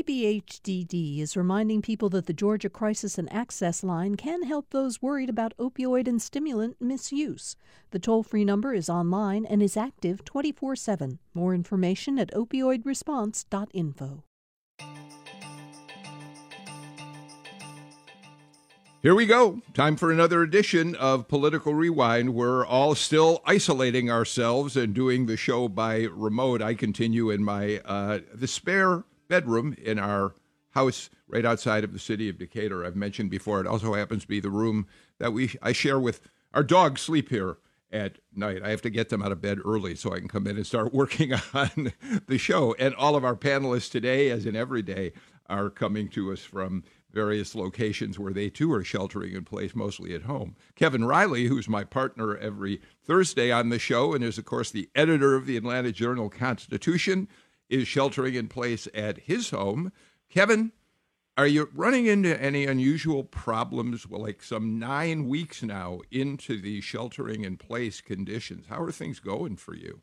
DBHDD is reminding people that the Georgia Crisis and Access Line can help those worried about opioid and stimulant misuse. The toll free number is online and is active 24 7. More information at opioidresponse.info. Here we go. Time for another edition of Political Rewind. We're all still isolating ourselves and doing the show by remote. I continue in my uh, the spare bedroom in our house right outside of the city of Decatur. I've mentioned before. It also happens to be the room that we I share with our dogs. Sleep here at night. I have to get them out of bed early so I can come in and start working on the show. And all of our panelists today, as in every day, are coming to us from various locations where they too are sheltering in place, mostly at home. Kevin Riley, who's my partner every Thursday on the show and is, of course, the editor of the Atlanta Journal Constitution, is sheltering in place at his home. Kevin, are you running into any unusual problems, well, like some nine weeks now into the sheltering in place conditions? How are things going for you?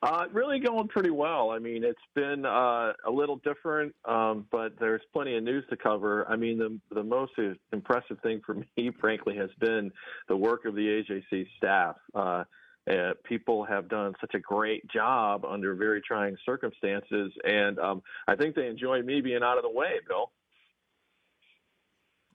Uh, really going pretty well. I mean, it's been uh, a little different, um, but there's plenty of news to cover. I mean, the the most impressive thing for me, frankly, has been the work of the AJC staff. Uh, uh, people have done such a great job under very trying circumstances, and um, I think they enjoy me being out of the way, Bill.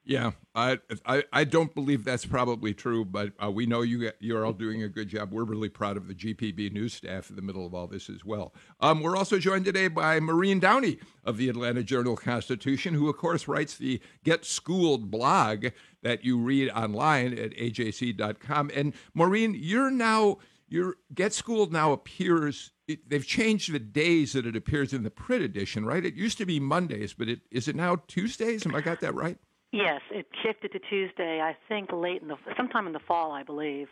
Yeah, I, I, I don't believe that's probably true, but uh, we know you you're all doing a good job. We're really proud of the GPB news staff in the middle of all this as well. Um, we're also joined today by Maureen Downey of the Atlanta Journal Constitution, who of course writes the Get Schooled blog that you read online at ajc.com. And Maureen, you're now your Get Schooled now appears. It, they've changed the days that it appears in the print edition, right? It used to be Mondays, but it is it now Tuesdays? Am I got that right? Yes, it shifted to Tuesday. I think late in the sometime in the fall, I believe.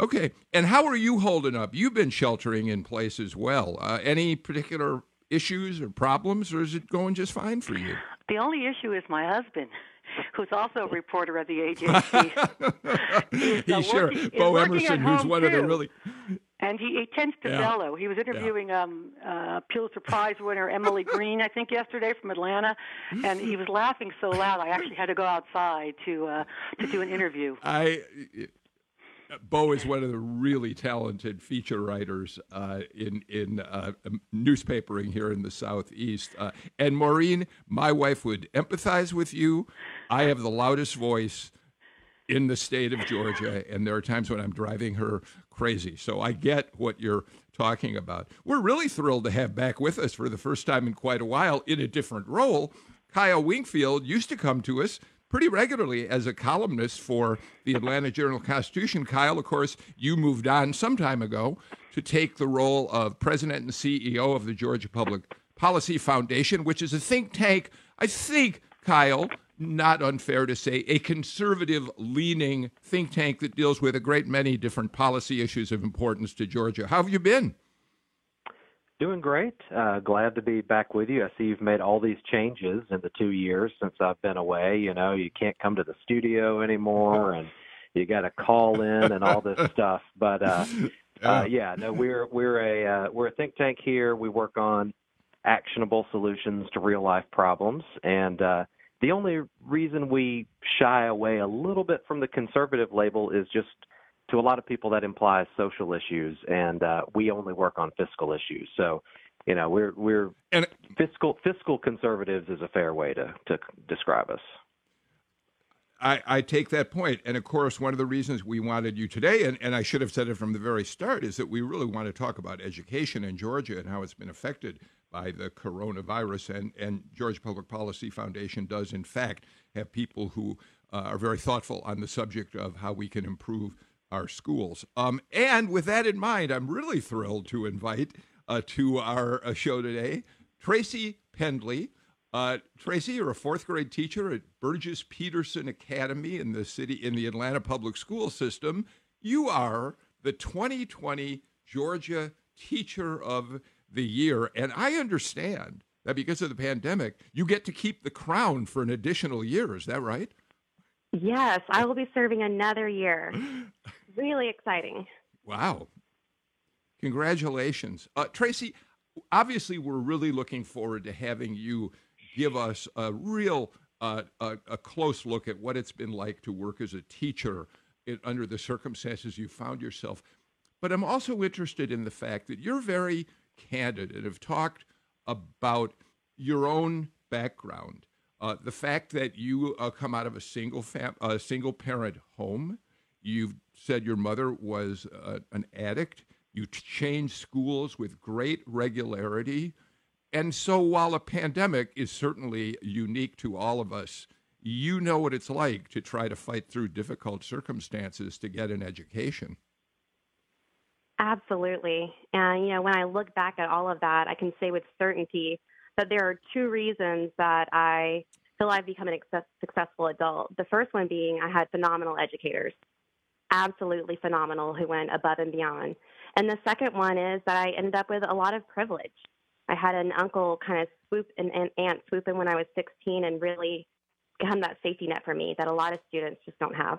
Okay, and how are you holding up? You've been sheltering in place as well. Uh, any particular issues or problems, or is it going just fine for you? The only issue is my husband who's also a reporter at the AJC. he's, sure, working, Bo Emerson, who's one too. of the really and he, he tends to Yeah. bellow. He was interviewing um, uh, Pulitzer Prize winner Emily Green, I think, yesterday from Atlanta, and he was laughing so loud I actually had to go outside to uh, to do an interview. I Bo is one of the really talented feature writers uh, in in uh, newspapering here in the southeast. Uh, and Maureen, my wife would empathize with you. I have the loudest voice in the state of Georgia, and there are times when I'm driving her crazy. So I get what you're talking about. We're really thrilled to have back with us for the first time in quite a while in a different role. Kyle Wingfield used to come to us pretty regularly as a columnist for the Atlanta Journal Constitution. Kyle, of course, you moved on some time ago to take the role of president and CEO of the Georgia Public Policy Foundation, which is a think tank, I think, Kyle, not unfair to say, a conservative leaning think tank that deals with a great many different policy issues of importance to Georgia. How have you been? Doing great. Uh, glad to be back with you. I see you've made all these changes in the two years since I've been away. You know, you can't come to the studio anymore, and you got to call in and all this stuff. But uh, uh, yeah, no, we're we're a uh, we're a think tank here. We work on actionable solutions to real life problems, and uh, the only reason we shy away a little bit from the conservative label is just to a lot of people that implies social issues, and uh, we only work on fiscal issues. So, you know, we're we're and fiscal fiscal conservatives is a fair way to to describe us. I, I take that point. And of course, one of the reasons we wanted you today, and, and I should have said it from the very start, is that we really want to talk about education in Georgia and how it's been affected by the coronavirus. And, and Georgia Public Policy Foundation does, in fact, have people who uh, are very thoughtful on the subject of how we can improve our schools. Um, and with that in mind, I'm really thrilled to invite uh, to our uh, show today Tracy Pendley. Uh, Tracy, you're a fourth grade teacher at Burgess Peterson Academy in the city in the Atlanta public school system. You are the 2020 Georgia Teacher of the Year, and I understand that because of the pandemic, you get to keep the crown for an additional year. Is that right? Yes, I will be serving another year. really exciting. Wow. Congratulations. Uh, Tracy, obviously, we're really looking forward to having you give us a real uh, a, a, close look at what it's been like to work as a teacher in, under the circumstances you found yourself. But I'm also interested in the fact that you're very candid and have talked about your own background. Uh, the fact that you uh, come out of a single fam- a single parent home, you've said your mother was uh, an addict. You changed schools with great regularity. And so, while a pandemic is certainly unique to all of us, you know what it's like to try to fight through difficult circumstances to get an education. Absolutely. And, you know, when I look back at all of that, I can say with certainty that there are two reasons that I feel I've become an successful adult. The first one being I had phenomenal educators, absolutely phenomenal, who went above and beyond. And the second one is that I ended up with a lot of privilege. I had an uncle kind of swoop and an aunt swoop in when I was 16 and really become that safety net for me that a lot of students just don't have.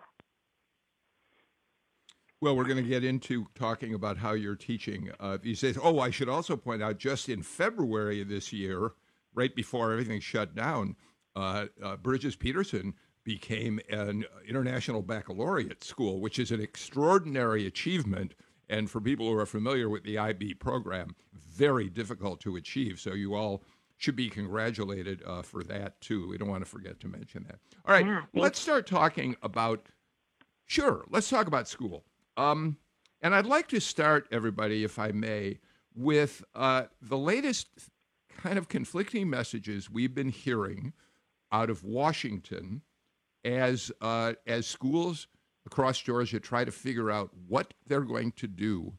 Well, we're going to get into talking about how you're teaching uh, these days. Oh, I should also point out just in February of this year, right before everything shut down, uh, uh, Burgess Peterson became an international baccalaureate school, which is an extraordinary achievement. And for people who are familiar with the IB program, very difficult to achieve. So you all should be congratulated uh, for that too. We don't want to forget to mention that. All right, yeah, let's start talking about. Sure, let's talk about school. Um, and I'd like to start, everybody, if I may, with uh, the latest kind of conflicting messages we've been hearing out of Washington as uh, as schools across Georgia try to figure out what they're going to do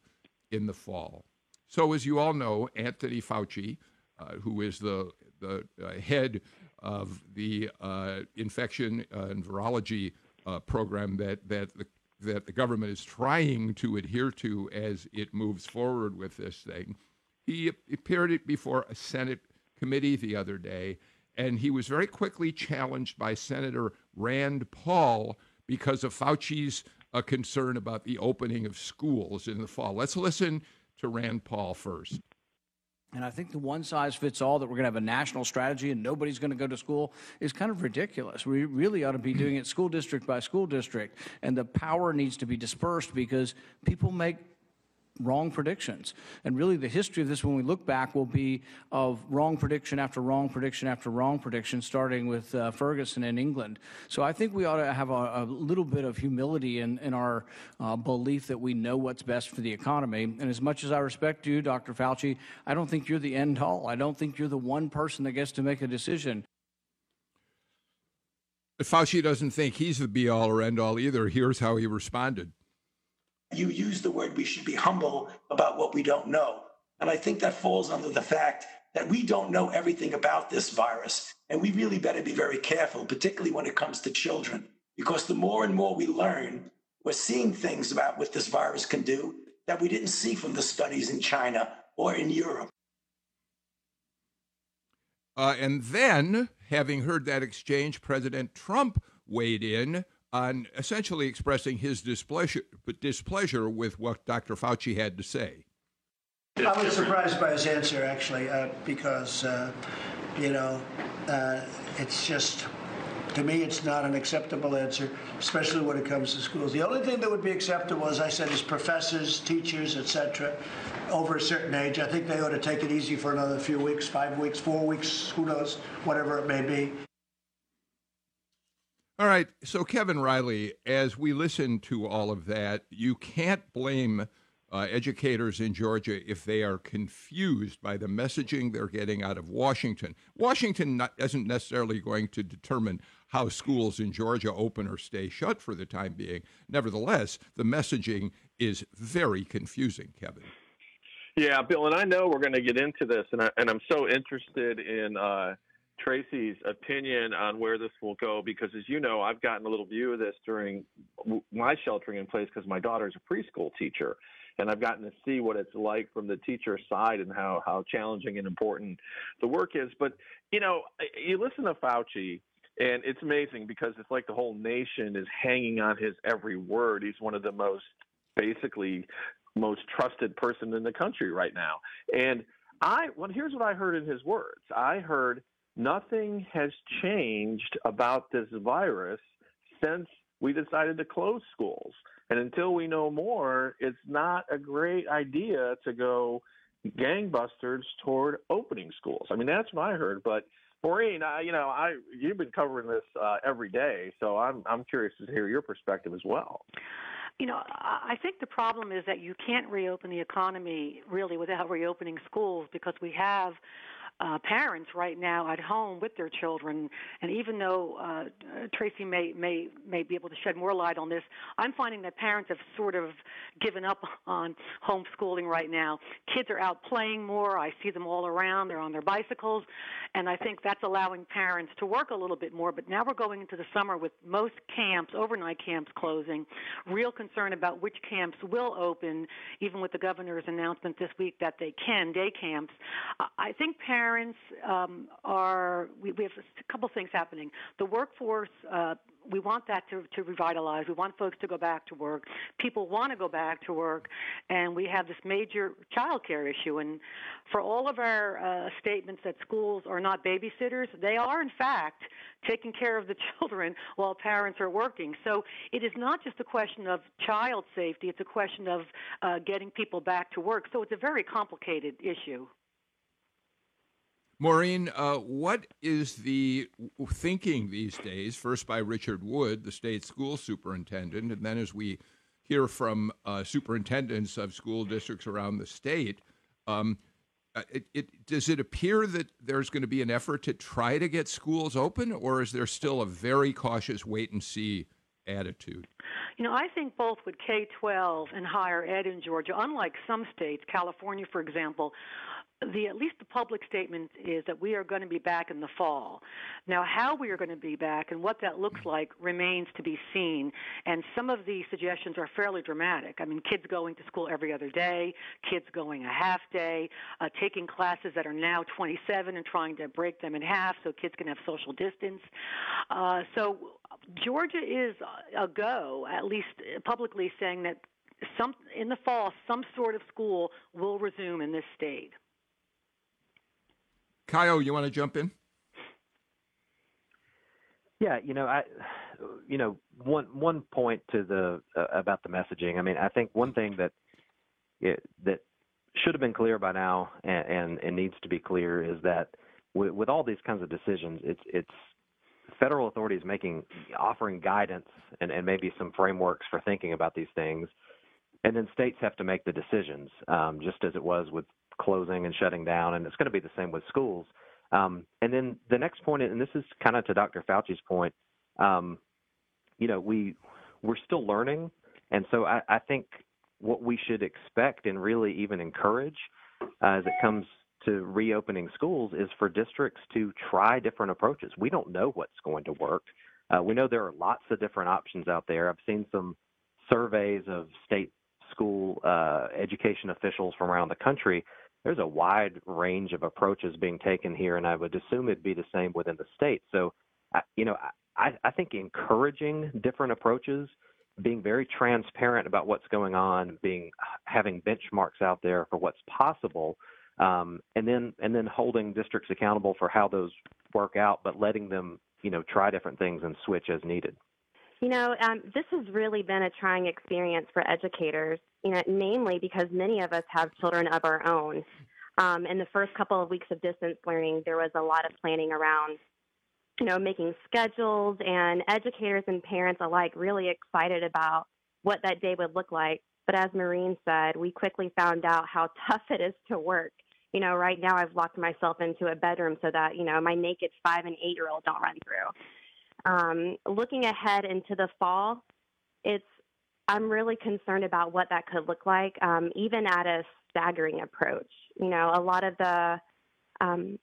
in the fall. So, as you all know, Anthony Fauci, uh, who is the the uh, head of the uh, infection and virology uh, program that that the that the government is trying to adhere to as it moves forward with this thing. He appeared before a Senate committee the other day, and he was very quickly challenged by Senator Rand Paul because of Fauci's uh, concern about the opening of schools in the fall. Let's listen to Rand Paul first. And I think the one size fits all that we're going to have a national strategy and nobody's going to go to school is kind of ridiculous. We really ought to be doing it school district by school district. And the power needs to be dispersed because people make wrong predictions. And really, the history of this, when we look back, will be of wrong prediction after wrong prediction after wrong prediction, starting with uh, Ferguson in England. So I think we ought to have a, a little bit of humility in, in our uh, belief that we know what's best for the economy. And as much as I respect you, Dr. Fauci, I don't think you're the end all. I don't think you're the one person that gets to make a decision. Fauci doesn't think he's the be all or end all either. Here's how he responded you use the word we should be humble about what we don't know. And I think that falls under the fact that we don't know everything about this virus. And we really better be very careful, particularly when it comes to children, because the more and more we learn, we're seeing things about what this virus can do that we didn't see from the studies in China or in Europe. Uh, and then, having heard that exchange, President Trump weighed in on essentially expressing his displeasure, displeasure with what Dr. Fauci had to say. I was surprised by his answer, actually, uh, because, uh, you know, uh, it's just, to me, it's not an acceptable answer, especially when it comes to schools. The only thing that would be acceptable, as I said, is professors, teachers, etc., over a certain age. I think they ought to take it easy for another few weeks, five weeks, four weeks, who knows, whatever it may be. All right. So, Kevin Riley, as we listen to all of that, you can't blame uh, educators in Georgia if they are confused by the messaging they're getting out of Washington. Washington not, isn't necessarily going to determine how schools in Georgia open or stay shut for the time being. Nevertheless, the messaging is very confusing, Kevin. Yeah, Bill, and I know we're going to get into this, and, I, and I'm so interested in. Uh, Tracy's opinion on where this will go because, as you know, I've gotten a little view of this during my sheltering in place because my daughter's a preschool teacher, and I've gotten to see what it's like from the teacher side and how how challenging and important the work is. But you know, you listen to Fauci. And it's amazing because it's like the whole nation is hanging on his every word. He's one of the most basically most trusted person in the country right now. And I well, here's what I heard in his words. I heard nothing has changed about this virus since we decided to close schools. And until we know more, it's not a great idea to go gangbusters toward opening schools. I mean, that's what I heard. But Maureen, I, you know, I you've been covering this uh, every day, so I'm I'm curious to hear your perspective as well. You know, I think the problem is that you can't reopen the economy really without reopening schools because we have uh, parents right now at home with their children. And even though uh, Tracy may may may be able to shed more light on this, I'm finding that parents have sort of given up on homeschooling right now. Kids are out playing more. I see them all around. They're on their bicycles, and I think that's allowing parents to work a little bit more. But now we're going into the summer with most camps, overnight camps closing. Real concern about which camps will open, even with the governor's announcement this week that they can day camps. I think parents parents um, are we, we, have a couple things happening. The workforce. Uh, we want that to, to revitalize. We want folks to go back to work. People want to go back to work, and we have this major child care issue. And for all of our uh, statements that schools are not babysitters, they are in fact taking care of the children while parents are working. So it is not just a question of child safety; it's a question of uh, getting people back to work. So it's a very complicated issue. Maureen, uh, what is the thinking these days? First by Richard Woods, the state school superintendent, and then as we hear from uh, superintendents of school districts around the state, um, uh, it, it, does it appear that there's going to be an effort to try to get schools open, or is there still a very cautious wait and see attitude? You know, I think both with K 12 and higher ed in Georgia, unlike some states, California, for example, the at least the public statement is that we are going to be back in the fall. Now, how we are going to be back and what that looks like remains to be seen. And some of the suggestions are fairly dramatic. I mean, kids going to school every other day, kids going a half day, uh, taking classes that are now 27 and trying to break them in half so kids can have social distance. Uh, so Georgia is a go, at least publicly, saying that some in the fall some sort of school will resume in this state. Kyle, you want to jump in? Yeah, you know, I, you know, one one point to the uh, about the messaging. I mean, I think one thing that it, that should have been clear by now, and, and, needs to be clear, is that with, with all these kinds of decisions, it's it's federal authorities making offering guidance and, and maybe some frameworks for thinking about these things, and then states have to make the decisions, um, just as it was with closing and shutting down, and it's going to be the same with schools. Um, and then the next point, and this is kind of to Dr. Fauci's point, um, you know, we we're still learning, and so I, I think what we should expect and really even encourage uh, as it comes to reopening schools is for districts to try different approaches. We don't know what's going to work. Uh, we know there are lots of different options out there. I've seen some surveys of state school uh, education officials from around the country there's a wide range of approaches being taken here, and I would assume it'd be the same within the state. So, you know, I, I think encouraging different approaches, being very transparent about what's going on, being having benchmarks out there for what's possible, um, and then and then holding districts accountable for how those work out, but letting them, you know, try different things and switch as needed. You know, um, this has really been a trying experience for educators, you know, namely because many of us have children of our own. Um, in the first couple of weeks of distance learning, there was a lot of planning around, you know, making schedules and educators and parents alike really excited about what that day would look like. But as Maureen said, we quickly found out how tough it is to work. You know, right now I've locked myself into a bedroom so that, you know, my naked five and eight year old don't run through. Um, looking ahead into the fall, it's I'm really concerned about what that could look like, um, even at a staggering approach. You know, a lot of the um,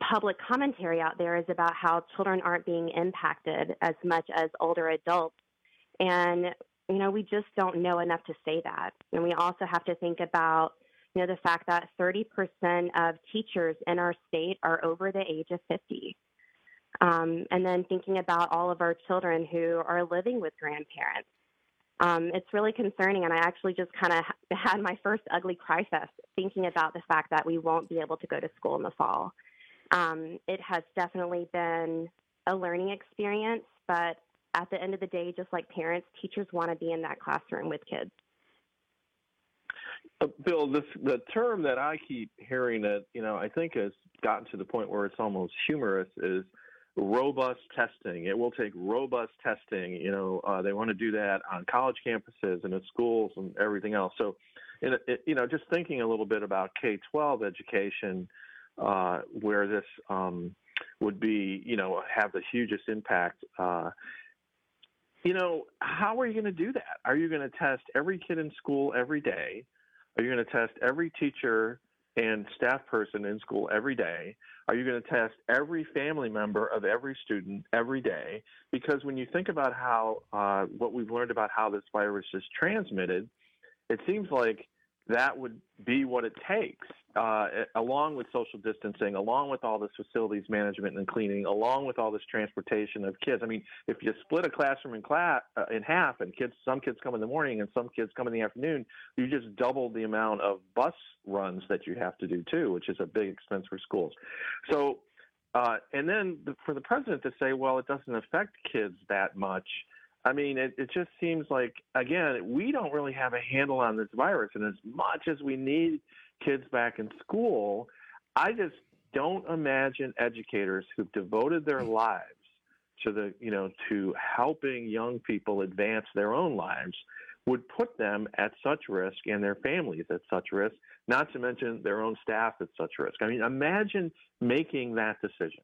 public commentary out there is about how children aren't being impacted as much as older adults. And, you know, we just don't know enough to say that. And we also have to think about, you know, the fact that 30% of teachers in our state are over the age of 50. Um, and then thinking about all of our children who are living with grandparents. Um, it's really concerning, and I actually just kind of had my first ugly fest thinking about the fact that we won't be able to go to school in the fall. Um, it has definitely been a learning experience, but at the end of the day, just like parents, teachers want to be in that classroom with kids. Uh, Bill, this the term that I keep hearing that you know I think has gotten to the point where it's almost humorous is robust testing. It will take robust testing. You know, uh, they want to do that on college campuses and in schools and everything else. So, it, it, you know, just thinking a little bit about K-12 education, uh, where this um, would be, you know, have the hugest impact. Uh, you know, how are you going to do that? Are you going to test every kid in school every day? Are you going to test every teacher and staff person in school every day? Are you going to test every family member of every student every day? Because when you think about how uh, what we've learned about how this virus is transmitted, it seems like that would be what it takes, uh, along with social distancing, along with all this facilities management and cleaning, along with all this transportation of kids. I mean, if you split a classroom in class uh, in half, and kids, some kids come in the morning and some kids come in the afternoon, you just double the amount of bus runs that you have to do too, which is a big expense for schools. So, uh, and then the, for the president to say, well, it doesn't affect kids that much I mean, it, it just seems like, again, we don't really have a handle on this virus. And as much as we need kids back in school, I just don't imagine educators who've devoted their mm-hmm. lives to the, you know, to helping young people advance their own lives would put them at such risk and their families at such risk, not to mention their own staff at such risk. I mean, imagine making that decision.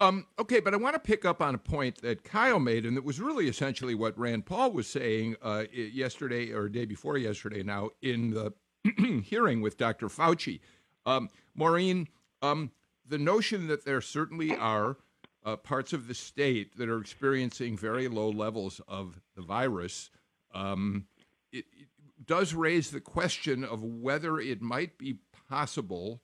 Um, okay, but I want to pick up on a point that Kyle made, and that was really essentially what Rand Paul was saying uh, yesterday or day before yesterday now in the hearing with Dr. Fauci. Um, Maureen, um, the notion that there certainly are uh, parts of the state that are experiencing very low levels of the virus um, it, it does raise the question of whether it might be possible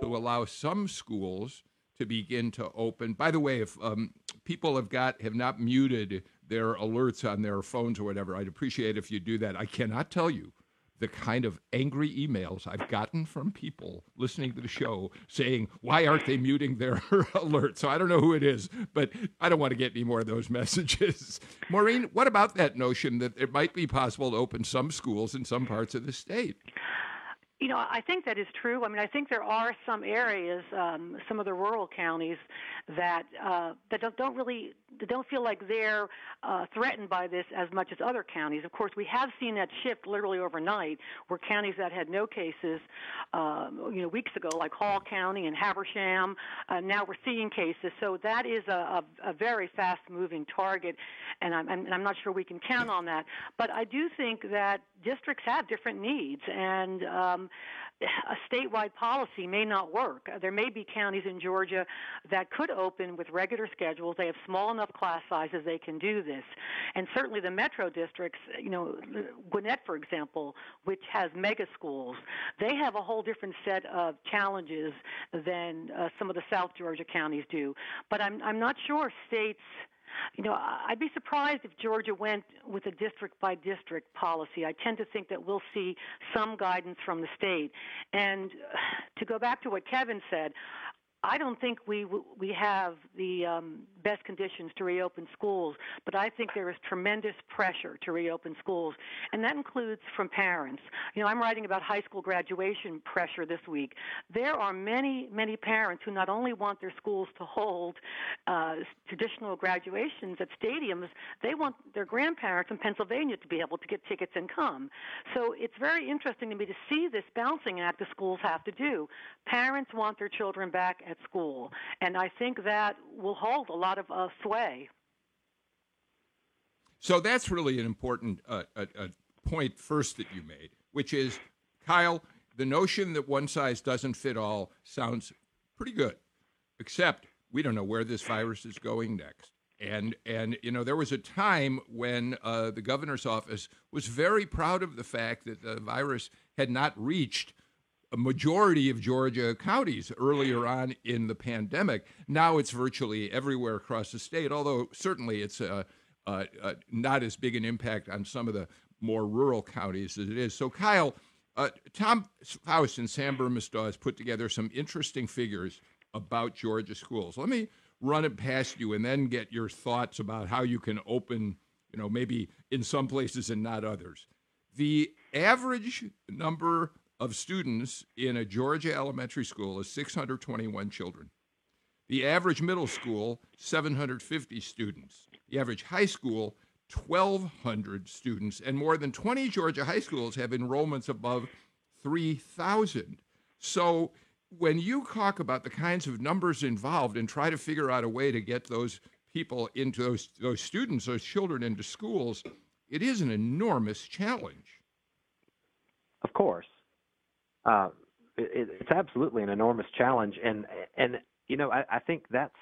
to allow some schools to begin to open. By the way, if um, people have got have not muted their alerts on their phones or whatever, I'd appreciate if you do that. I cannot tell you the kind of angry emails I've gotten from people listening to the show saying, why aren't they muting their alerts? So I don't know who it is, but I don't want to get any more of those messages. Maureen, what about that notion that it might be possible to open some schools in some parts of the state? You know, I think that is true. I mean, I think there are some areas, um, some of the rural counties, that uh, that don't, don't really don't feel like they're uh, threatened by this as much as other counties. Of course, we have seen that shift literally overnight, where counties that had no cases, uh, you know, weeks ago, like Hall County and Habersham, uh, now we're seeing cases. So that is a, a, a very fast-moving target, and I'm, and I'm not sure we can count on that. But I do think that districts have different needs, and um, a statewide policy may not work. There may be counties in Georgia that could open with regular schedules. They have small enough class sizes they can do this. And certainly the metro districts, you know, Gwinnett, for example, which has mega schools, they have a whole different set of challenges than uh, some of the South Georgia counties do. But I'm, I'm not sure states – you know, I'd be surprised if Georgia went with a district by district policy. I tend to think that we'll see some guidance from the state. And uh, to go back to what Kevin said, I don't think we we have the um, best conditions to reopen schools, but I think there is tremendous pressure to reopen schools, and that includes from parents. You know, I'm writing about high school graduation pressure this week. There are many many parents who not only want their schools to hold uh, traditional graduations at stadiums, they want their grandparents in Pennsylvania to be able to get tickets and come. So it's very interesting to me to see this balancing act the schools have to do. Parents want their children back at school. And I think that will hold a lot of uh, sway. So that's really an important uh, a, a point first that you made, which is, Kyle, the notion that one size doesn't fit all sounds pretty good, except we don't know where this virus is going next. And and you know there was a time when uh, the governor's office was very proud of the fact that the virus had not reached a majority of Georgia counties earlier on in the pandemic. Now it's virtually everywhere across the state, although certainly it's uh, uh, uh, not as big an impact on some of the more rural counties as it is. So, Kyle, uh, Tom Faust and Sam Burmistaw put together some interesting figures about Georgia schools. Let me run it past you and then get your thoughts about how you can open, you know, maybe in some places and not others. The average number of students in a Georgia elementary school is 621 children. The average middle school, 750 students. The average high school, 1,200 students, and more than 20 Georgia high schools have enrollments above 3,000. So when you talk about the kinds of numbers involved and try to figure out a way to get those people into those, those students, those children into schools, it is an enormous challenge. Of course. Uh, it, it's absolutely an enormous challenge. And, and you know, I, I think that's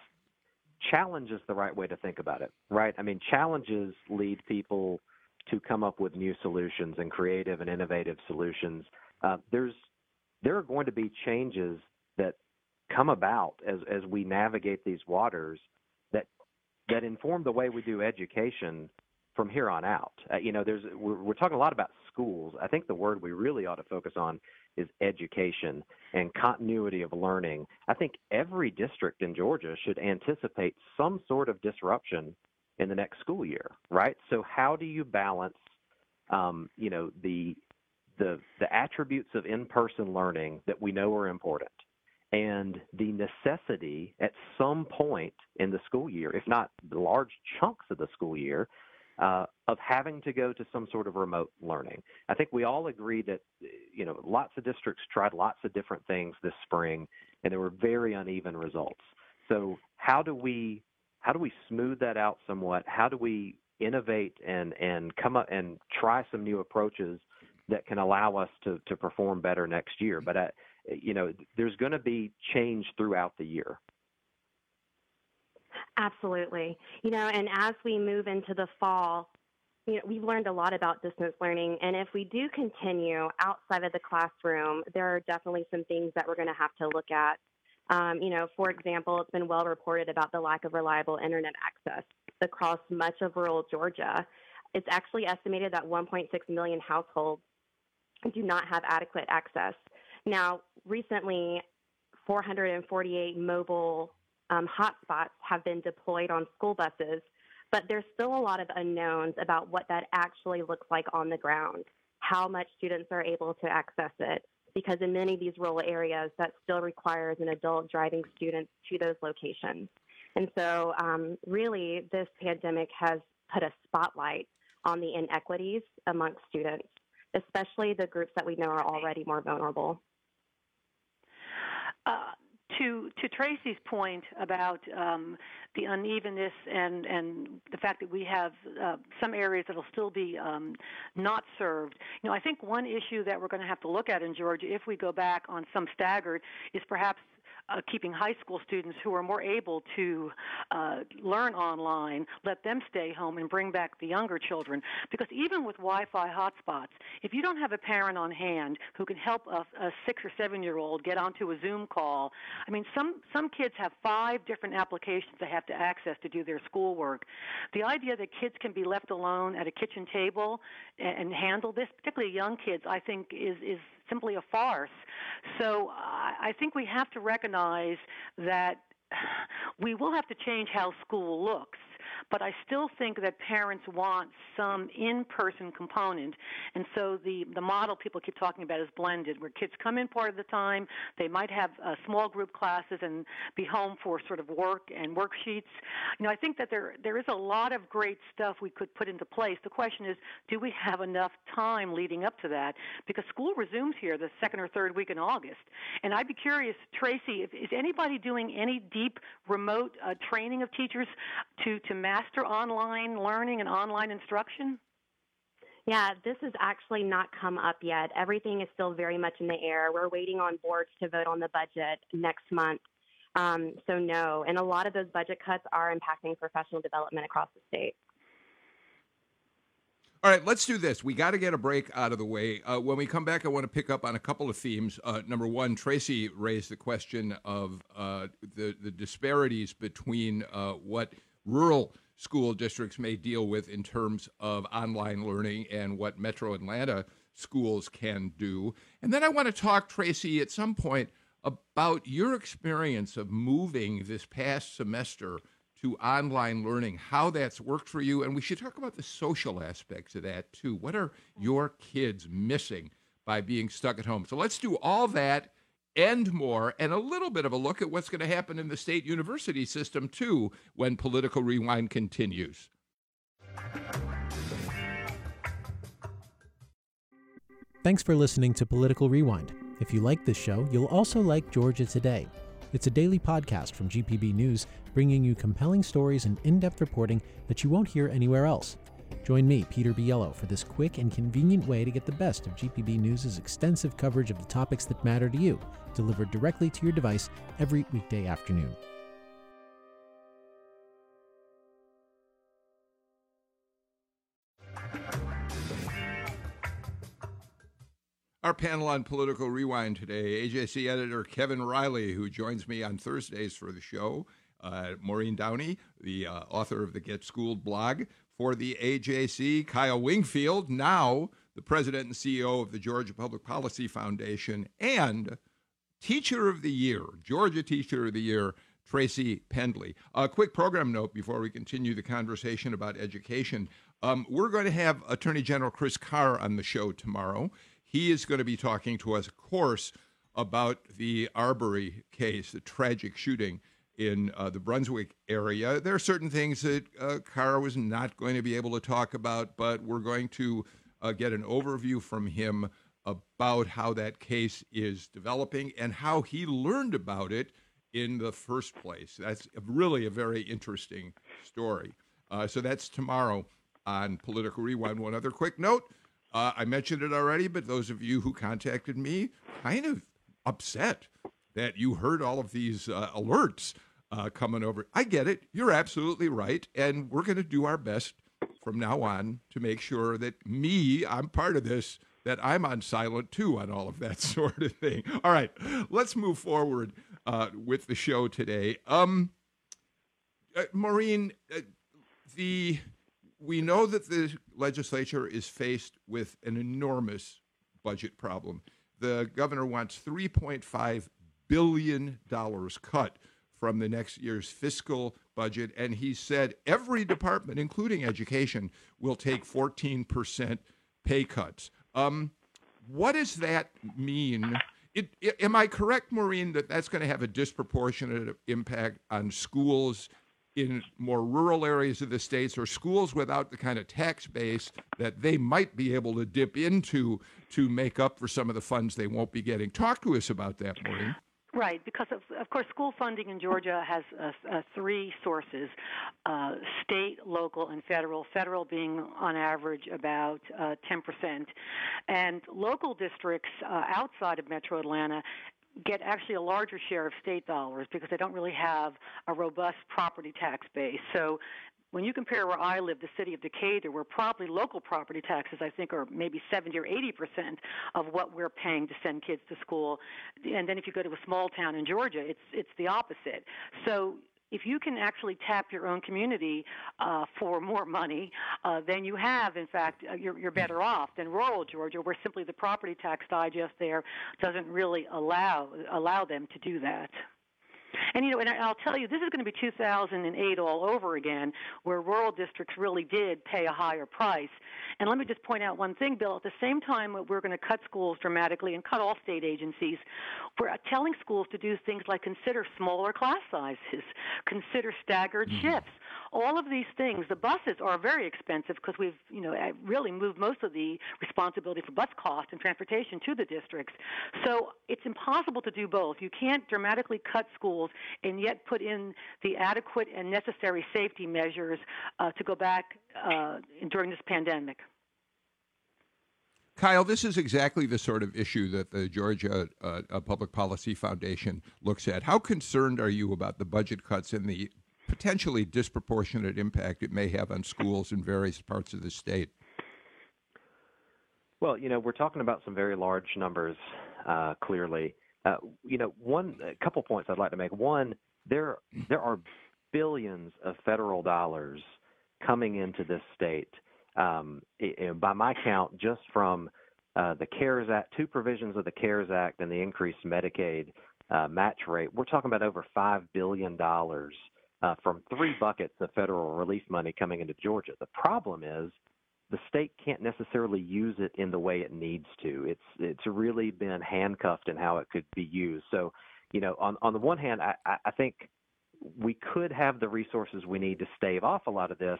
challenge is the right way to think about it, right? I mean, challenges lead people to come up with new solutions and creative and innovative solutions. Uh, there's there are going to be changes that come about as as we navigate these waters that that inform the way we do education from here on out. Uh, you know, there's we're, we're talking a lot about schools. I think the word we really ought to focus on is education and continuity of learning. I think every district in Georgia should anticipate some sort of disruption in the next school year, right? So how do you balance, um, you know, the the the attributes of in-person learning that we know are important and the necessity at some point in the school year, if not large chunks of the school year, uh, of having to go to some sort of remote learning. I think we all agree that you know lots of districts tried lots of different things this spring, and there were very uneven results. So how do we how do we smooth that out somewhat? How do we innovate and and come up and try some new approaches that can allow us to to perform better next year? But uh, you know, there's going to be change throughout the year. Absolutely. You know, and as we move into the fall, you know, we've learned a lot about distance learning. And if we do continue outside of the classroom, there are definitely some things that we're going to have to look at. Um, you know, for example, it's been well reported about the lack of reliable internet access across much of rural Georgia. It's actually estimated that 1.6 million households do not have adequate access. Now, recently, 448 mobile um, hotspots have been deployed on school buses, but there's still a lot of unknowns about what that actually looks like on the ground, how much students are able to access it, because in many of these rural areas, that still requires an adult driving students to those locations. And so, um, really, this pandemic has put a spotlight on the inequities amongst students, especially the groups that we know are already more vulnerable. Uh, to to Tracy's point about um, the unevenness and and the fact that we have uh, some areas that'll still be um, not served. You know, I think one issue that we're going to have to look at in Georgia, if we go back on some staggered, is perhaps uh, keeping high school students who are more able to uh, learn online, let them stay home and bring back the younger children. Because even with Wi-Fi hotspots, if you don't have a parent on hand who can help a, a six or seven year old get onto a Zoom call, I mean, some some kids have five different applications they have to access to do their schoolwork. The idea that kids can be left alone at a kitchen table and, and handle this, particularly young kids, I think is is simply a farce. So I think we have to recognize that we will have to change how school looks but I still think that parents want some in-person component. And so the the model people keep talking about is blended, where kids come in part of the time, they might have uh, small group classes and be home for sort of work and worksheets. You know, I think that there there is a lot of great stuff we could put into place. The question is, do we have enough time leading up to that? Because school resumes here the second or third week in August, and I'd be curious, Tracy, if, is anybody doing any deep remote uh, training of teachers to to master online learning and online instruction? Yeah, this has actually not come up yet. Everything is still very much in the air. We're waiting on boards to vote on the budget next month. Um, so, no. And a lot of those budget cuts are impacting professional development across the state. All right, let's do this. We got to get a break out of the way. Uh, when we come back, I want to pick up on a couple of themes. Uh, number one, Tracy raised the question of uh, the the disparities between uh, what rural school districts may deal with in terms of online learning and what Metro Atlanta schools can do. And then I want to talk, Tracy, at some point about your experience of moving this past semester to online learning, how that's worked for you. And we should talk about the social aspects of that too. What are your kids missing by being stuck at home? So let's do all that and more, and a little bit of a look at what's going to happen in the state university system too when Political Rewind continues. Thanks for listening to Political Rewind. If you like this show, you'll also like Georgia Today. It's a daily podcast from GPB News, bringing you compelling stories and in depth reporting that you won't hear anywhere else. Join me, Peter Biello, for this quick and convenient way to get the best of GPB News' extensive coverage of the topics that matter to you, delivered directly to your device every weekday afternoon. Our panel on Political Rewind today AJC editor Kevin Riley, who joins me on Thursdays for the show, uh, Maureen Downey, the uh, author of the Get Schooled blog for the AJC, Kyle Wingfield, now the president and CEO of the Georgia Public Policy Foundation, and Teacher of the Year, Georgia Teacher of the Year, Tracy Pendley. A quick program note before we continue the conversation about education. Um, we're going to have Attorney General Chris Carr on the show tomorrow. He is going to be talking to us, of course, about the Arbery case, the tragic shooting in uh, the Brunswick area. There are certain things that uh, Carr was not going to be able to talk about, but we're going to uh, get an overview from him about how that case is developing and how he learned about it in the first place. That's really a very interesting story. Uh, so that's tomorrow on Political Rewind. One other quick note uh, I mentioned it already, but those of you who contacted me kind of upset that you heard all of these uh, alerts uh, coming over. I get it. You're absolutely right. And we're going to do our best from now on to make sure that me, I'm part of this, that I'm on silent too on all of that sort of thing. All right, let's move forward uh, with the show today. Um, uh, Maureen, uh, the we know that the legislature is faced with an enormous budget problem. The governor wants 3.5 billion dollars cut from the next year's fiscal budget. And he said every department, including education, will take 14% pay cuts. Um, what does that mean? It, it, am I correct, Maureen, that that's going to have a disproportionate impact on schools in more rural areas of the states or schools without the kind of tax base that they might be able to dip into to make up for some of the funds they won't be getting? Talk to us about that, Maureen. Right, because of, of course school funding in Georgia has uh, uh, three sources: uh, state, local, and federal. Federal being on average about uh, 10%, and local districts uh, outside of Metro Atlanta get actually a larger share of state dollars because they don't really have a robust property tax base. So when you compare where I live, the city of Decatur, where probably local property taxes, I think, are maybe 70 or 80 percent of what we're paying to send kids to school, and then if you go to a small town in Georgia, it's it's the opposite. So if you can actually tap your own community uh, for more money, uh, then you have, in fact, uh, you're, you're better off than rural Georgia, where simply the property tax digest there doesn't really allow allow them to do that. And you know, and I'll tell you, this is going to be 2008 all over again, where rural districts really did pay a higher price. And let me just point out one thing, Bill. At the same time, we're going to cut schools dramatically and cut all state agencies. We're telling schools to do things like consider smaller class sizes, consider staggered mm-hmm. shifts all of these things. The buses are very expensive because we've, you know, really moved most of the responsibility for bus cost and transportation to the districts. So it's impossible to do both. You can't dramatically cut schools and yet put in the adequate and necessary safety measures uh, to go back uh, during this pandemic. Kyle, this is exactly the sort of issue that the Georgia uh, Public Policy Foundation looks at. How concerned are you about the budget cuts and the potentially disproportionate impact it may have on schools in various parts of the state? Well, you know, we're talking about some very large numbers, uh, clearly. Uh, you know, one a couple points I'd like to make. One, there there are billions of federal dollars coming into this state. Um, it, by my count, just from uh, the CARES Act, two provisions of the CARES Act and the increased Medicaid uh, match rate, we're talking about over $5 billion uh, from three buckets of federal relief money coming into Georgia. The problem is the state can't necessarily use it in the way it needs to. It's it's really been handcuffed in how it could be used. So, you know, on on the one hand, I, I think we could have the resources we need to stave off a lot of this,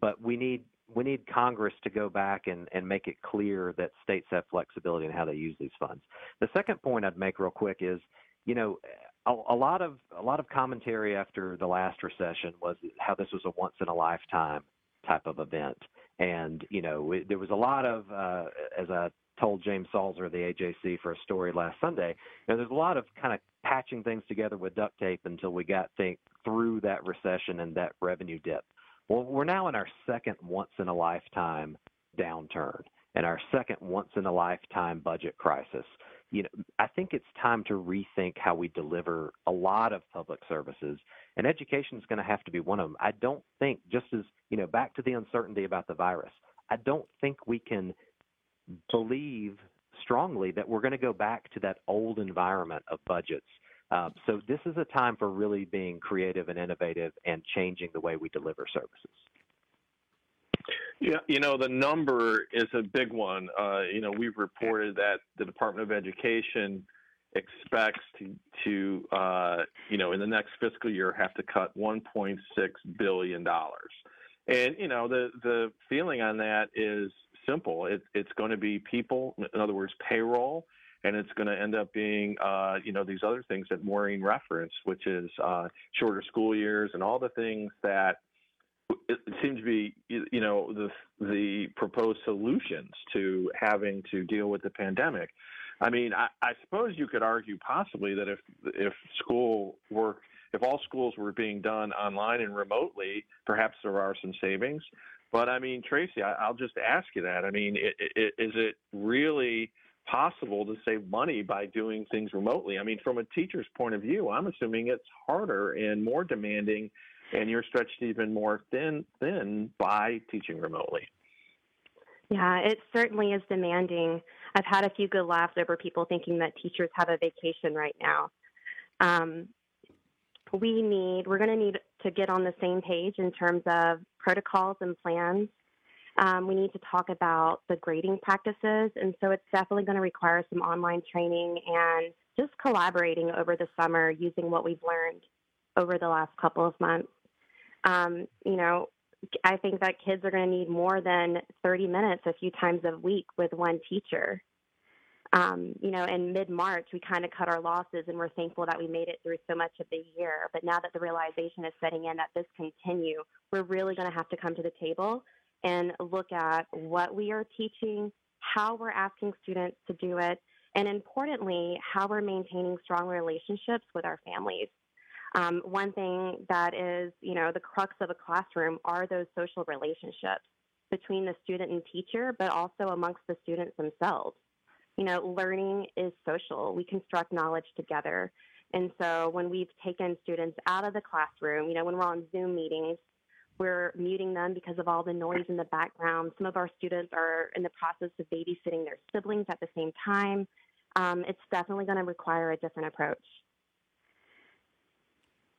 but we need we need Congress to go back and, and make it clear that states have flexibility in how they use these funds. The second point I'd make real quick is, you know, a, a lot of a lot of commentary after the last recession was how this was a once in a lifetime type of event, and you know it, there was a lot of uh, as I told James Salzer of the AJC for a story last Sunday. You know, there's a lot of kind of patching things together with duct tape until we got think through that recession and that revenue dip. Well, we're now in our second once in a lifetime downturn and our second once in a lifetime budget crisis. You know, I think it's time to rethink how we deliver a lot of public services, and education is going to have to be one of them. I don't think, just as you know, back to the uncertainty about the virus, I don't think we can believe strongly that we're going to go back to that old environment of budgets. Uh, so this is a time for really being creative and innovative and changing the way we deliver services. Yeah, you know, the number is a big one. Uh, you know, we've reported that the Department of Education expects to, to uh, you know, in the next fiscal year have to cut $1.6 billion. And, you know, the, the feeling on that is simple. It, it's going to be people, in other words, payroll, and it's going to end up being, uh, you know, these other things that Maureen referenced, which is uh, shorter school years and all the things that it seem to be, you know, the the proposed solutions to having to deal with the pandemic. I mean, I, I suppose you could argue possibly that if if school work, if all schools were being done online and remotely, perhaps there are some savings. But I mean, Tracy, I, will just ask you that. I mean, it, it, is it really possible to save money by doing things remotely? I mean, from a teacher's point of view, I'm assuming it's harder and more demanding, and you're stretched even more thin thin by teaching remotely. Yeah, it certainly is demanding. I've had a few good laughs over people thinking that teachers have a vacation right now. Um, we need, we're going to need to get on the same page in terms of protocols and plans. Um, we need to talk about the grading practices, and so it's definitely going to require some online training and just collaborating over the summer using what we've learned over the last couple of months. Um, you know, I think that kids are going to need more than 30 minutes a few times a week with one teacher um, you know, in mid March, we kind of cut our losses and we're thankful that we made it through so much of the year. But now that the realization is setting in that this continue, we're really going to have to come to the table and look at what we are teaching, how we're asking students to do it, and importantly, how we're maintaining strong relationships with our families. Um, one thing that is, you know, the crux of a classroom are those social relationships between the student and teacher, but also amongst the students themselves you know, learning is social. We construct knowledge together. And so when we've taken students out of the classroom, you know, when we're on Zoom meetings, we're muting them because of all the noise in the background. Some of our students are in the process of babysitting their siblings at the same time. Um, it's definitely going to require a different approach.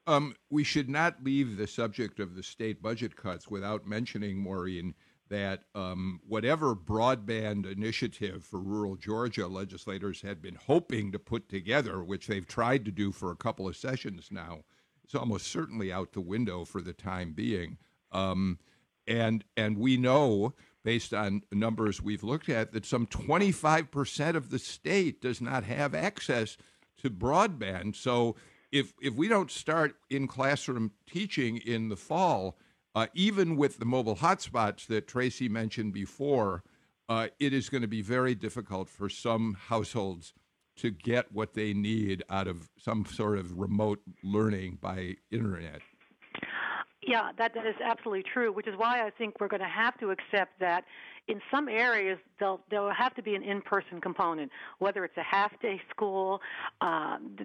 Um, we should not leave the subject of the state budget cuts without mentioning, Maureen, that um, whatever broadband initiative for rural Georgia legislators had been hoping to put together, which they've tried to do for a couple of sessions now, is almost certainly out the window for the time being. Um, and and we know, based on numbers we've looked at, that some 25% of the state does not have access to broadband. So if if we don't start in classroom teaching in the fall, uh, even with the mobile hotspots that Tracy mentioned before, uh, it is going to be very difficult for some households to get what they need out of some sort of remote learning by internet. Yeah, that, that is absolutely true, which is why I think we're going to have to accept that in some areas there'll there'll have to be an in-person component, whether it's a half-day school. Um,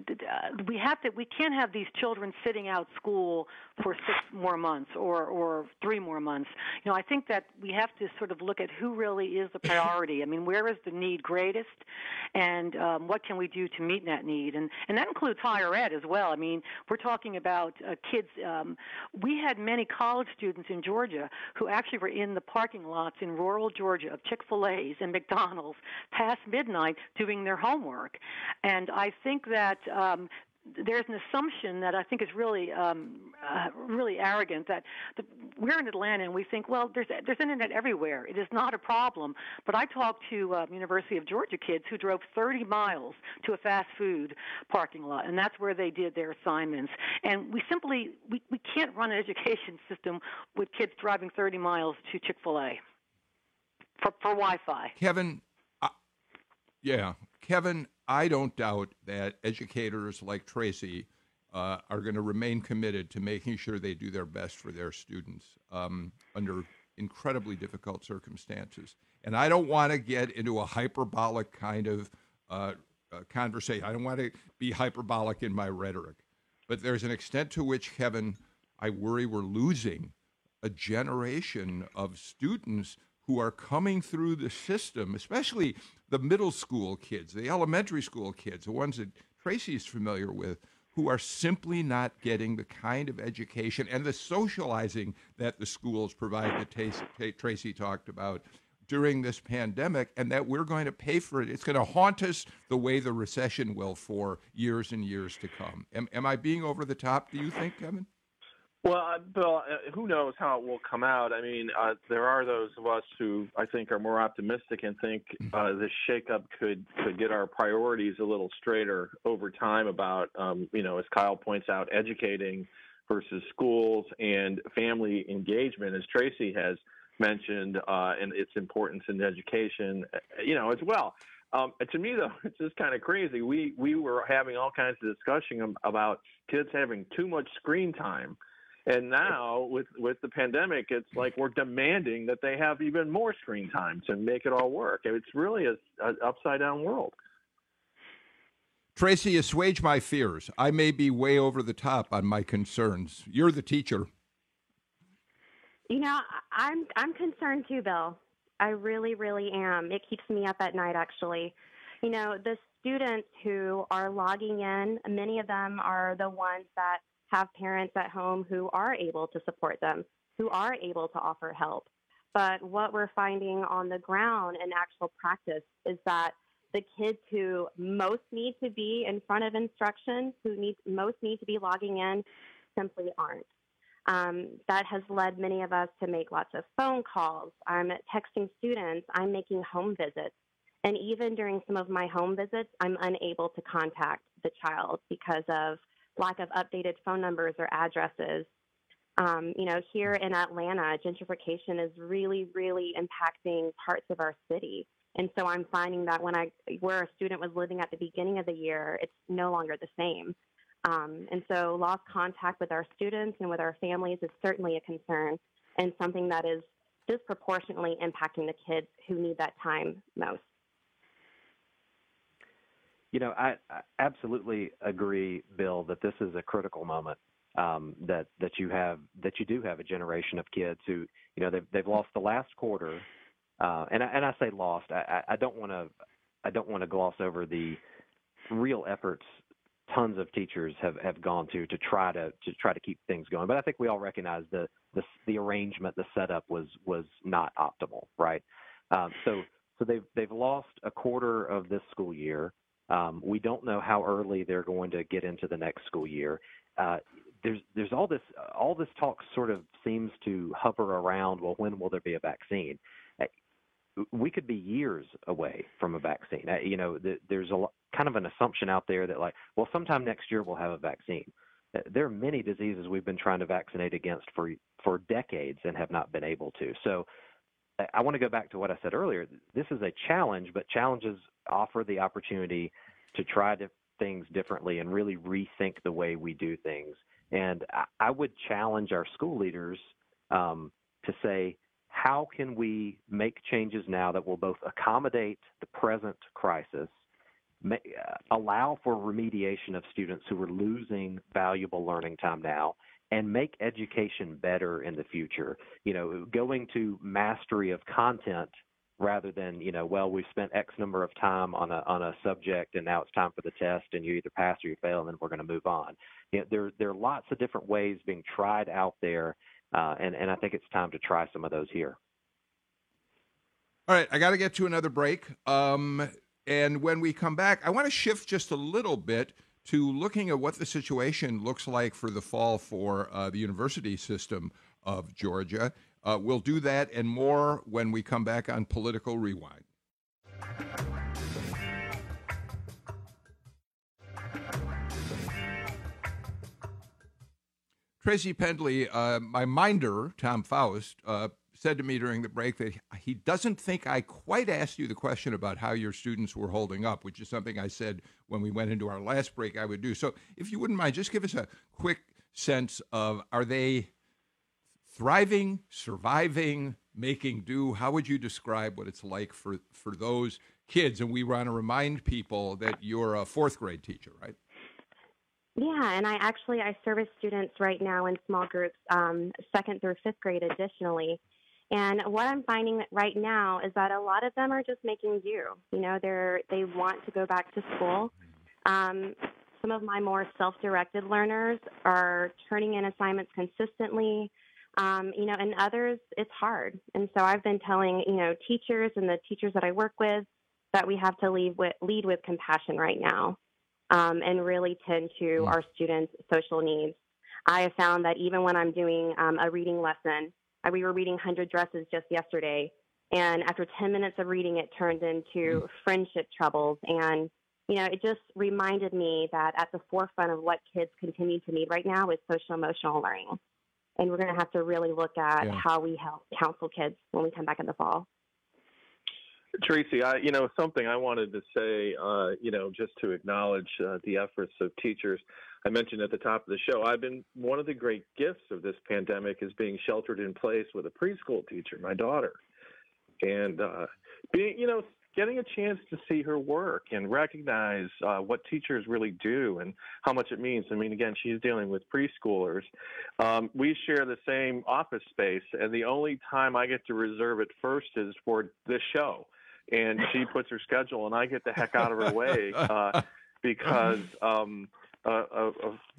we have to. We can't have these children sitting out school for six more months or or three more months. You know, I think that we have to sort of look at who really is the priority. I mean, where is the need greatest, and um, what can we do to meet that need? And and that includes higher ed as well. I mean, we're talking about uh, kids. Um, we had many college students in Georgia who actually were in the parking lots in rural Georgia of Chick fil A's and McDonald's past midnight doing their homework. And I think that um, there's an assumption that I think is really, um, uh, really arrogant that the, we're in Atlanta and we think, well, there's there's internet everywhere. It is not a problem. But I talked to um, University of Georgia kids who drove 30 miles to a fast food parking lot, and that's where they did their assignments. And we simply we, we can't run an education system with kids driving 30 miles to Chick Fil A for, for Wi-Fi. Kevin, yeah, Kevin, I don't doubt that educators like Tracy uh, are going to remain committed to making sure they do their best for their students um, under incredibly difficult circumstances. And I don't want to get into a hyperbolic kind of uh, uh, conversation. I don't want to be hyperbolic in my rhetoric. But there's an extent to which, Kevin, I worry we're losing a generation of students who are coming through the system, especially the middle school kids, the elementary school kids, the ones that Tracy is familiar with, who are simply not getting the kind of education and the socializing that the schools provide that Tracy talked about during this pandemic, and that we're going to pay for it. It's going to haunt us the way the recession will for years and years to come. Am, am I being over the top, do you think, Kevin? Well, uh, Bill, uh, who knows how it will come out? I mean, uh, there are those of us who I think are more optimistic and think uh, this shakeup could could get our priorities a little straighter over time about, um, you know, as Kyle points out, educating versus schools and family engagement, as Tracy has mentioned, uh, and its importance in education, uh, you know, as well. Um, to me, though, it's just kind of crazy. We we were having all kinds of discussion about kids having too much screen time and now with with the pandemic, it's like we're demanding that they have even more screen time to make it all work. It's really a, a upside down world. Tracy, assuage my fears. I may be way over the top on my concerns. You're the teacher. You know, I'm I'm concerned too, Bill. I really, really am. It keeps me up at night, actually. You know, the students who are logging in, many of them are the ones that have parents at home who are able to support them, who are able to offer help. But what we're finding on the ground in actual practice is that the kids who most need to be in front of instruction, who need most need to be logging in, simply aren't. Um, that has led many of us to make lots of phone calls. I'm texting students. I'm making home visits. And even during some of my home visits, I'm unable to contact the child because of lack of updated phone numbers or addresses. Um, you know, here in Atlanta, gentrification is really, really impacting parts of our city. And so I'm finding that when I, where a student was living at the beginning of the year, it's no longer the same. Um, and so lost contact with our students and with our families is certainly a concern and something that is disproportionately impacting the kids who need that time most. You know, I, I absolutely agree, Bill, that this is a critical moment. Um, that that you have that you do have a generation of kids who you know they've they've lost the last quarter, uh, and I, and I say lost. I, I don't want to I don't want to gloss over the real efforts tons of teachers have, have gone to to try to to try to keep things going. But I think we all recognize the the, the arrangement, the setup was was not optimal, right? Um, so so they've they've lost a quarter of this school year. Um, we don't know how early they're going to get into the next school year. Uh, there's there's all this all this talk sort of seems to hover around. Well, when will there be a vaccine? Uh, we could be years away from a vaccine. Uh, you know, there's a kind of an assumption out there that like, well, sometime next year we'll have a vaccine. Uh, there are many diseases we've been trying to vaccinate against for for decades and have not been able to. So I want to go back to what I said earlier. This is a challenge, but challenges offer the opportunity to try to, things differently and really rethink the way we do things. And I, would challenge our school leaders um, to say, how can we make changes now that will both accommodate the present crisis, may, uh, allow for remediation of students who are losing valuable learning time now, and make education better in the future. You know, going to mastery of content rather than you know, well, we've spent X number of time on a on a subject and now it's time for the test and you either pass or you fail and then we're going to move on. You know, there there are lots of different ways being tried out there, uh, and and I think it's time to try some of those here. All right, I got to get to another break. Um, and when we come back, I want to shift just a little bit to looking at what the situation looks like for the fall for uh, the university system of Georgia. Uh, we'll do that and more when we come back on Political Rewind. Tracy Pendley, uh, my minder, Tom Faust, uh, said to me during the break that he doesn't think I quite asked you the question about how your students were holding up, which is something I said when we went into our last break I would do. So if you wouldn't mind, just give us a quick sense of are they thriving, surviving, making do? How would you describe what it's like for, for those kids? And we want to remind people that you're a fourth grade teacher, right? Yeah, and I actually I service students right now in small groups, um, second through fifth grade, additionally. And what I'm finding right now is that a lot of them are just making do. You know, they're they want to go back to school. Um, some of my more self-directed learners are turning in assignments consistently. Um, you know, and others, it's hard. And so I've been telling, you know, teachers and the teachers that I work with that we have to lead with, lead with compassion right now um, and really tend to mm. our students' social needs. I have found that even when I'm doing um, a reading lesson, we were reading 100 Dresses just yesterday, and after 10 minutes of reading, it turned into mm. friendship troubles. And, you know, it just reminded me that at the forefront of what kids continue to need right now is social emotional learning and we're going to have to really look at yeah. how we help counsel kids when we come back in the fall. Tracy, I, you know, something I wanted to say, uh, you know, just to acknowledge uh, the efforts of teachers. I mentioned at the top of the show, I've been one of the great gifts of this pandemic is being sheltered in place with a preschool teacher, my daughter, and uh, being, you know, getting a chance to see her work and recognize uh, what teachers really do and how much it means. I mean, again, she's dealing with preschoolers. Um, we share the same office space, and the only time I get to reserve it first is for this show. And she puts her schedule, and I get the heck out of her way uh, because. Um, uh, of,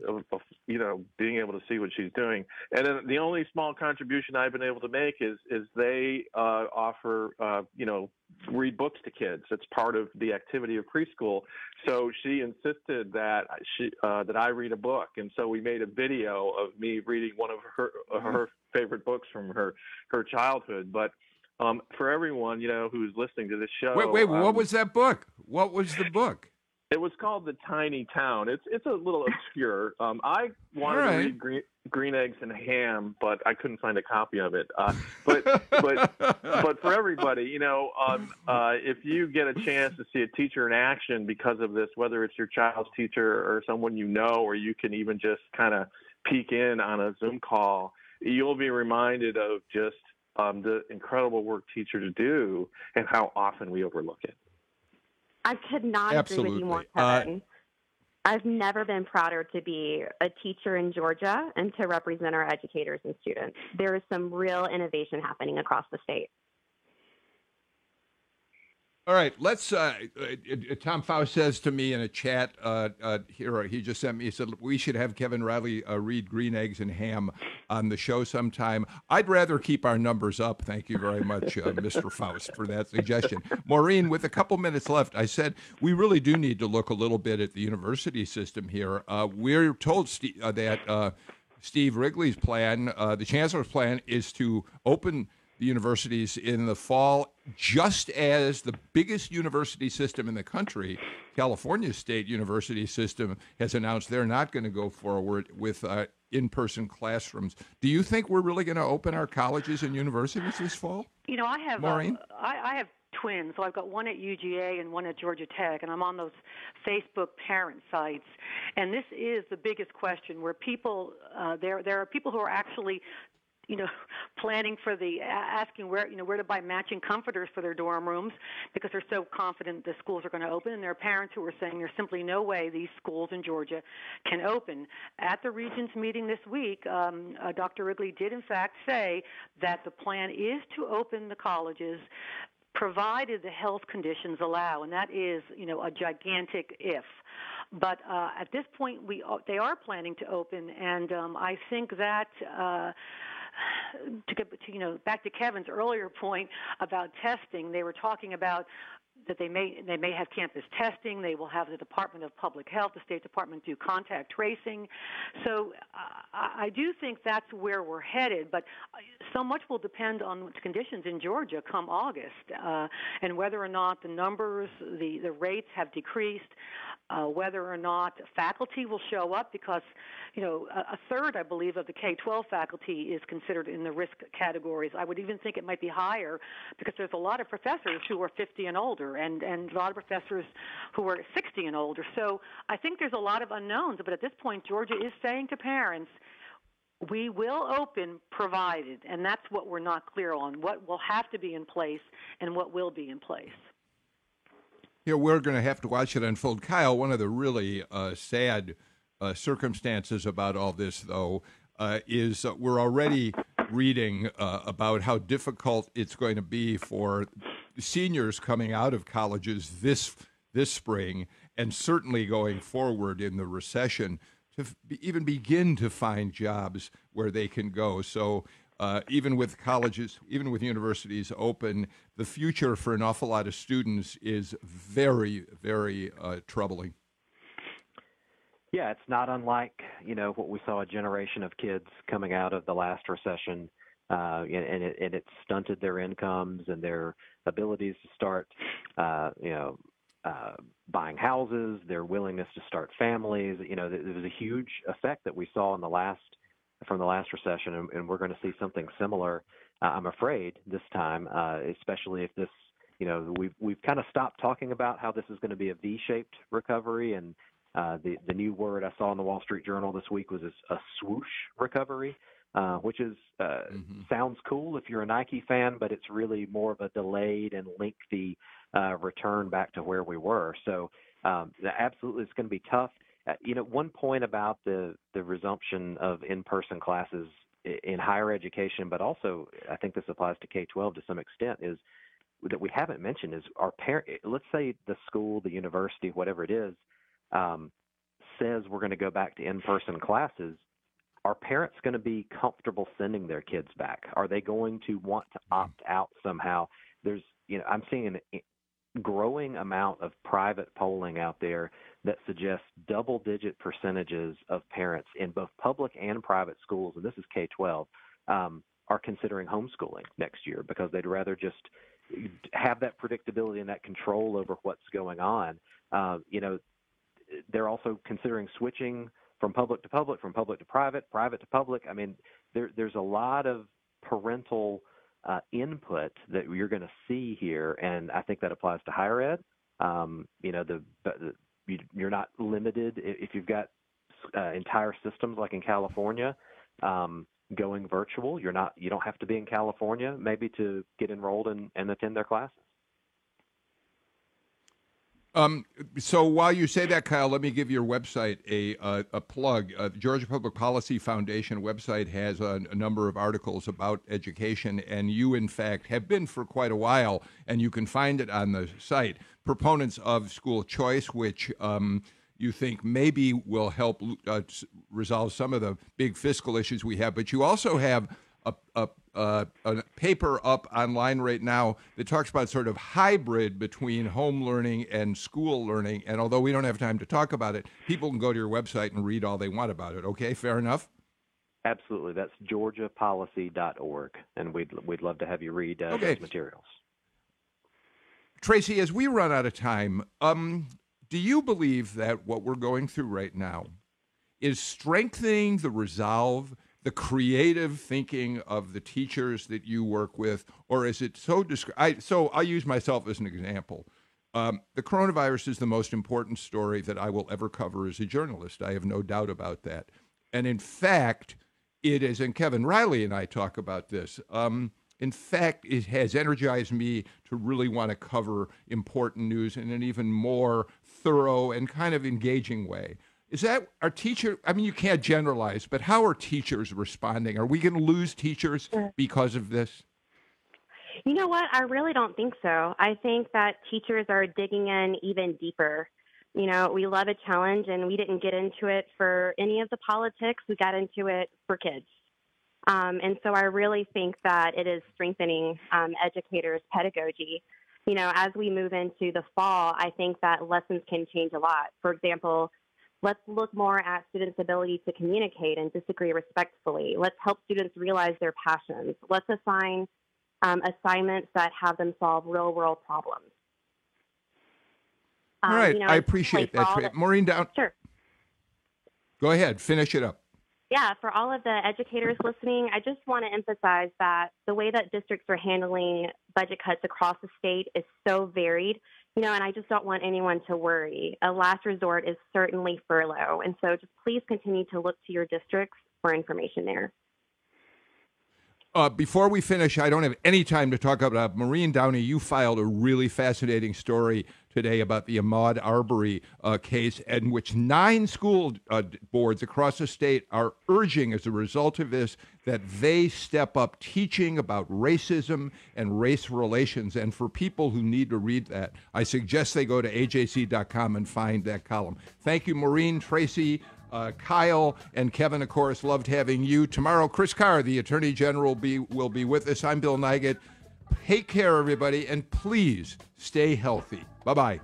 of, of, you know being able to see what she's doing. And then the only small contribution I've been able to make is is they uh, offer uh, you know read books to kids. It's part of the activity of preschool. So she insisted that she uh, that I read a book, and so we made a video of me reading one of her her favorite books from her her childhood. But um, for everyone you know who's listening to this show, wait, wait, um, what was that book? What was the book? It was called The Tiny Town. It's it's a little obscure. Um, I wanted right. to read Green, Green Eggs and Ham, but I couldn't find a copy of it. Uh, but but but for everybody, you know, um, uh, if you get a chance to see a teacher in action because of this, whether it's your child's teacher or someone you know, or you can even just kind of peek in on a Zoom call, you'll be reminded of just um, the incredible work teachers do and how often we overlook it. I could not Absolutely. agree with you more, uh, Kevin. Uh, I've never been prouder to be a teacher in Georgia and to represent our educators and students. There is some real innovation happening across the state. All right, let's. Uh, uh, Tom Faust says to me in a chat uh, uh, here, he just sent me. He said we should have Kevin Riley uh, read Green Eggs and Ham on the show sometime. I'd rather keep our numbers up. Thank you very much, uh, Mr. Faust, for that suggestion. Maureen, with a couple minutes left, I said we really do need to look a little bit at the university system here. we're told Steve, that Steve Wrigley's plan, the chancellor's plan, is to open the universities in the fall, just as the biggest university system in the country, California State University System, has announced they're not going to go forward with uh, in person classrooms. Do you think we're really going to open our colleges and universities this fall? You know, I have Maureen? Uh, I, I have twins. So I've got one at UGA and one at Georgia Tech, and I'm on those Facebook parent sites. And this is the biggest question where people uh, there there are people who are actually you know, planning for the asking where you know where to buy matching comforters for their dorm rooms because they're so confident the schools are going to open, and there are parents who are saying there's simply no way these schools in Georgia can open. At the Regents meeting this week, um, uh, Dr. Wrigley did in fact say that the plan is to open the colleges provided the health conditions allow, and that is, you know, a gigantic if. But uh, at this point, we they are planning to open, and um, I think that. Uh, to get to you know back to Kevin's earlier point about testing, they were talking about that they may they may have campus testing. They will have the Department of Public Health, the State Department do contact tracing. So uh, I do think that's where we're headed. But uh, so much will depend on conditions in Georgia come August uh, and whether or not the numbers, the the rates have decreased uh, whether or not faculty will show up because, you know, a, a third, I believe, of the K-12 faculty is considered in the risk categories. I would even think it might be higher because there's a lot of professors who are 50 and older and, and a lot of professors who are 60 and older. So I think there's a lot of unknowns, but at this point, Georgia is saying to parents, we will open provided, and that's what we're not clear on, what will have to be in place and what will be in place know, we're going to have to watch it unfold. Kyle, one of the really uh, sad uh, circumstances about all this, though, uh, is we're already reading uh, about how difficult it's going to be for seniors coming out of colleges this this spring, and certainly going forward in the recession to even begin to find jobs where they can go. So uh, even with colleges, even with universities open, the future for an awful lot of students is very, very uh, troubling. Yeah, it's not unlike you know what we saw a generation of kids coming out of the last recession, uh, and, it, and it stunted their incomes and their abilities to start, uh, you know, uh, buying houses, their willingness to start families. You know, there was a huge effect that we saw in the last from the last recession, and, and we're going to see something similar. Uh, I'm afraid this time, uh, especially if this, you know, we've we've kind of stopped talking about how this is going to be a V-shaped recovery, and uh, the the new word I saw in the Wall Street Journal this week was a, a swoosh recovery, uh, which is uh, mm-hmm. sounds cool if you're a Nike fan, but it's really more of a delayed and lengthy uh, return back to where we were. So um, absolutely, it's going to be tough. Uh, you know, one point about the the resumption of in-person classes in higher education, but also I think this applies to K-12 to some extent, is that we haven't mentioned is our parent. Let's say the school, the university, whatever it is, um, says we're going to go back to in-person classes. Are parents going to be comfortable sending their kids back? Are they going to want to mm-hmm. opt out somehow? There's, you know, I'm seeing a growing amount of private polling out there that suggests double digit percentages of parents in both public and private schools, and this is K 12, um, are considering homeschooling next year because they'd rather just have that predictability and that control over what's going on. Uh, you know, they're also considering switching from public to public, from public to private, private to public. I mean, there, there's a lot of parental uh, input that you're going to see here, and I think that applies to higher ed. Um, you know, the, the you're not limited if you've got uh, entire systems like in California um, going virtual. You're not you don't have to be in California maybe to get enrolled and, and attend their classes. Um, so while you say that, Kyle, let me give your website a uh, a plug. Uh, the Georgia Public Policy Foundation website has a, a, number of articles about education, and you, in fact, have been for quite a while, and you can find it on the site. Proponents of school choice, which um, you think maybe will help uh, resolve some of the big fiscal issues we have, but you also have a, a uh, a paper up online right now that talks about sort of hybrid between home learning and school learning. And although we don't have time to talk about it, people can go to your website and read all they want about it. Okay, fair enough. Absolutely, that's georgiapolicy.org, and we'd we'd love to have you read uh, okay. those materials. Tracy, as we run out of time, um, do you believe that what we're going through right now is strengthening the resolve the creative thinking of the teachers that you work with, or is it so? I, so I'll use myself as an example. Um, the coronavirus is the most important story that I will ever cover as a journalist. I have no doubt about that. And in fact, it is, and Kevin Riley and I talk about this. Um, in fact, it has energized me to really want to cover important news in an even more thorough and kind of engaging way. Is that our teacher? I mean, you can't generalize, but how are teachers responding? Are we going to lose teachers because of this? You know what? I really don't think so. I think that teachers are digging in even deeper. You know, we love a challenge, and we didn't get into it for any of the politics. We got into it for kids. Um, and so I really think that it is strengthening um, educators' pedagogy. You know, as we move into the fall, I think that lessons can change a lot. For example, let's look more at students' ability to communicate and disagree respectfully. Let's help students realize their passions. Let's assign um, assignments that have them solve real world problems. All Um, right, you know, I appreciate all that. Tra- Maureen Down. Sure. Go ahead, finish it up. Yeah, for all of the educators listening, I just want to emphasize that the way that districts are handling budget cuts across the state is so varied, you know, and I just don't want anyone to worry. A last resort is certainly furlough. And so just please continue to look to your districts for information there. Uh, before we finish, I don't have any time to talk about Maureen Downey. You filed a really fascinating story today about the Ahmaud Arbery uh, case, in which nine school uh, boards across the state are urging, as a result of this, that they step up teaching about racism and race relations. And for people who need to read that, I suggest they go to ajc.com and find that column. Thank you, Maureen, Tracy. Uh, Kyle and Kevin, of course, loved having you. Tomorrow, Chris Carr, the Attorney General, be, will be with us. I'm Bill Nigut. Take care, everybody, and please stay healthy. Bye bye.